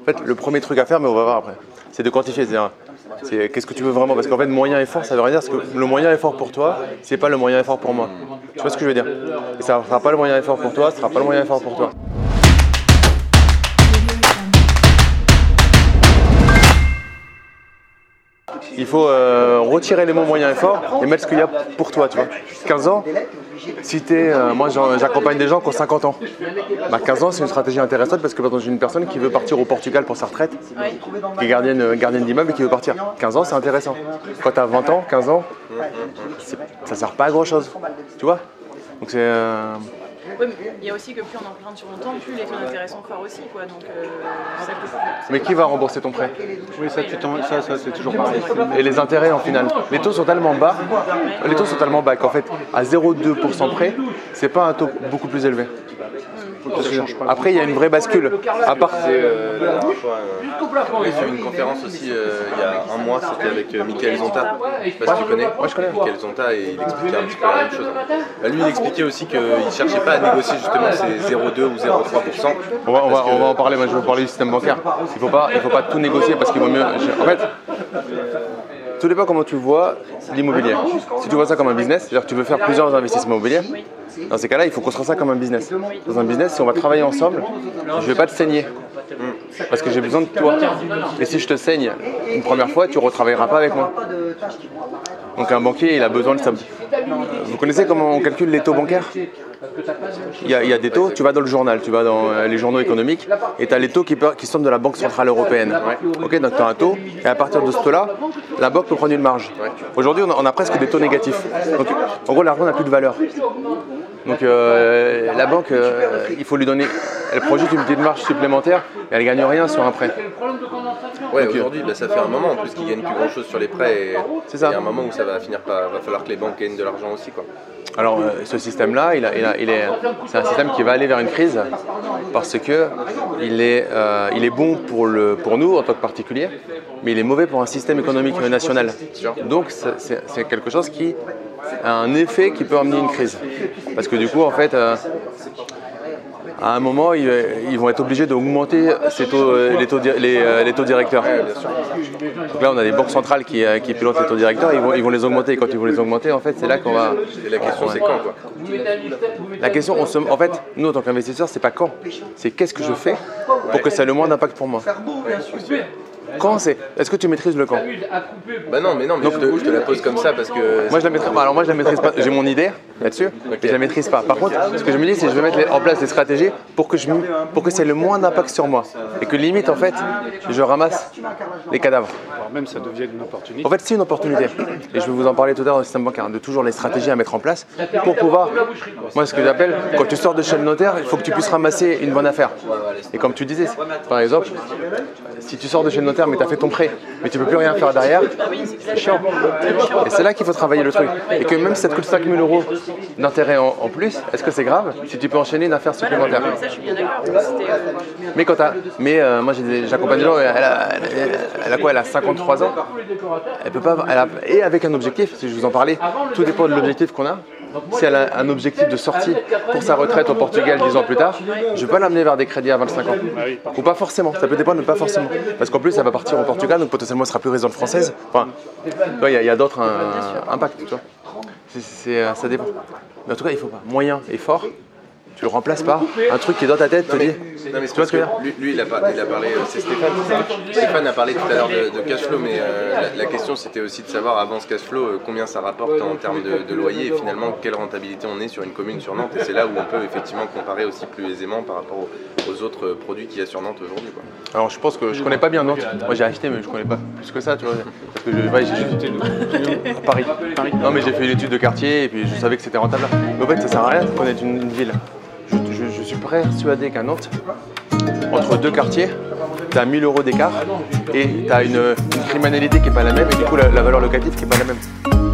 En fait, le premier truc à faire, mais on va voir après, c'est de quantifier. C'est-à-dire, c'est qu'est-ce que tu veux vraiment Parce qu'en fait, moyen effort, ça veut rien dire. Parce que le moyen effort pour toi, c'est pas le moyen effort pour moi. Tu vois ce que je veux dire? Et ça sera pas le moyen effort pour toi, ce sera pas le moyen effort pour toi. Il faut euh, retirer les mots moyen effort et mettre ce qu'il y a pour toi, tu vois. 15 ans, si t'es, euh, moi j'accompagne des gens qui ont 50 ans. Bah, 15 ans, c'est une stratégie intéressante parce que par j'ai une personne qui veut partir au Portugal pour sa retraite, qui est gardienne, euh, gardienne d'immeuble et qui veut partir. 15 ans, c'est intéressant. Quand tu as 20 ans, 15 ans, ça sert pas à grand chose. Tu vois Donc c'est. Ouais, mais il y a aussi que plus on emprunte sur longtemps, plus les taux d'intérêt sont forts aussi. Quoi. Donc, euh, ça peut- Mais qui va rembourser ton prêt? Oui, ça, tu t'en- ça, ça c'est toujours pareil. Et les intérêts en finale Les taux sont tellement bas, les taux sont tellement bas qu'en fait, à 0,2% près, c'est pas un taux beaucoup plus élevé. Après, il y a une vraie bascule. À part. J'ai fait une conférence aussi il y a un mois, c'était avec euh, Michael Zonta. Je sais pas si tu connais. Ouais, je connais. Michael Zonta et il expliquait un petit peu la même chose. Bah, lui, il expliquait aussi qu'il ne cherchait pas à négocier justement ces 0,2 ou 0,3%. On va, en parler, moi je veux parler du système bancaire. Il ne faut, pas- il faut pas tout négocier parce qu'il vaut mieux. En fait, tout dépend comment tu vois l'immobilier. Si tu vois ça comme un business, c'est-à-dire que tu veux faire plusieurs investissements immobiliers, dans ces cas-là, il faut construire ça comme un business. Dans un business, si on va travailler ensemble, je ne vais pas te saigner. Parce que j'ai besoin de toi. Et si je te saigne une première fois, tu ne retravailleras pas avec moi. Donc un banquier, il a besoin de ça. Vous connaissez comment on calcule les taux bancaires? Il y, a, il y a des taux, tu vas dans le journal, tu vas dans euh, les journaux économiques, et tu as les taux qui, qui sortent de la Banque Centrale Européenne. Ok, donc tu as un taux, et à partir de ce taux-là, la banque peut prendre une marge. Aujourd'hui, on, a- on a presque des taux négatifs. Donc, en gros, l'argent n'a plus de valeur. Donc euh, la banque, euh, il faut lui donner, elle projette une petite marge supplémentaire, et elle gagne rien sur un prêt. Ouais, aujourd'hui, bah, ça fait un moment en plus qu'ils gagnent plus grand chose sur les prêts. et C'est ça. Il y a un moment où ça va finir par. va falloir que les banques gagnent de l'argent aussi. Quoi. Alors euh, ce système-là, il, a- il a- il est, c'est un système qui va aller vers une crise parce que il est, euh, il est bon pour, le, pour nous en tant que particulier, mais il est mauvais pour un système économique national. Donc c'est quelque chose qui a un effet qui peut amener une crise. Parce que du coup, en fait, euh, à un moment, ils, ils vont être obligés d'augmenter taux, euh, les, taux, di- les, euh, les taux directeurs. Donc là, on a des banques centrales qui, euh, qui pilotent les taux directeurs, ils vont, ils vont les augmenter. Et quand ils vont les augmenter, en fait, c'est là qu'on va... Et la question, c'est quand quoi La question, on se- en fait, nous en tant qu'investisseurs, c'est pas quand, c'est qu'est-ce que je fais pour que ça ait le moins d'impact pour moi. Quand c'est, est-ce que tu maîtrises le quand Bah non, mais non, mais je, te, je te la pose comme ça parce que. Moi je la maîtrise pas. Alors moi je la maîtrise pas. J'ai mon idée là-dessus, mais je la maîtrise pas. Par contre, ce que je me dis, c'est que je vais mettre en place des stratégies pour que je, me- pour que ça ait le moins d'impact sur moi et que limite en fait, je ramasse les cadavres. Même ça devienne une opportunité. En fait, c'est une opportunité. Et je vais vous en parler tout à l'heure dans le système bancaire, de toujours les stratégies à mettre en place pour pouvoir. Moi, ce que j'appelle, quand tu sors de chez le notaire, il faut que tu puisses ramasser une bonne affaire. Et comme tu disais, par exemple, si tu sors de chez le notaire mais tu as fait ton prêt, mais tu peux plus rien faire derrière, c'est chiant. Et c'est là qu'il faut travailler le truc. Et que même si ça te coûte 5000 euros d'intérêt en, en plus, est-ce que c'est grave si tu peux enchaîner une affaire supplémentaire ça, je suis bien d'accord. C'était, euh, mais quand t'as, mais euh, moi j'accompagne des gens, elle a, elle, a- elle a quoi Elle a 53 ans. Elle peut pas, elle a, et avec un objectif. Si je vous en parlais, tout dépend de l'objectif qu'on a. Si elle a un objectif de sortie pour sa retraite au Portugal 10 ans plus tard, je vais pas l'amener vers des crédits à 25 ans. Ou pas forcément. Ça peut dépendre, mais pas forcément. Parce qu'en plus, elle va partir au Portugal, donc potentiellement, elle sera plus résidente française. Enfin, il y a, d'autres impacts. Tu vois. Euh, ça dépend. Mais en tout cas, il faut pas. Moyen et fort. Tu le remplaces par un truc qui est dans ta tête, te dit. Non, mais c'est Tu vois ce que je veux parce dire lui, lui, il a, par- il a parlé, euh, c'est Stéphane. Stéphane a parlé tout à l'heure de, de cash flow, mais euh, la, la question c'était aussi de savoir avant ce cash flow euh, combien ça rapporte en termes de, de loyer et finalement quelle rentabilité on est sur une commune sur Nantes. Et c'est là où on peut effectivement comparer aussi plus aisément par rapport aux, aux autres produits qu'il y a sur Nantes aujourd'hui. quoi. Alors je pense que je connais pas bien Nantes. Moi j'ai acheté mais je connais pas plus que ça, tu vois. Parce que je- ouais, j'ai juste à Paris. Non mais j'ai fait une étude de quartier et puis je savais que c'était rentable. Mais en fait ça sert à rien de connaître une, une ville. Je, suis persuadé qu'à Nantes, entre deux quartiers, tu as 1000 euros d'écart et tu as une, criminalité qui est pas la même et du coup la, la valeur locative qui est pas la même.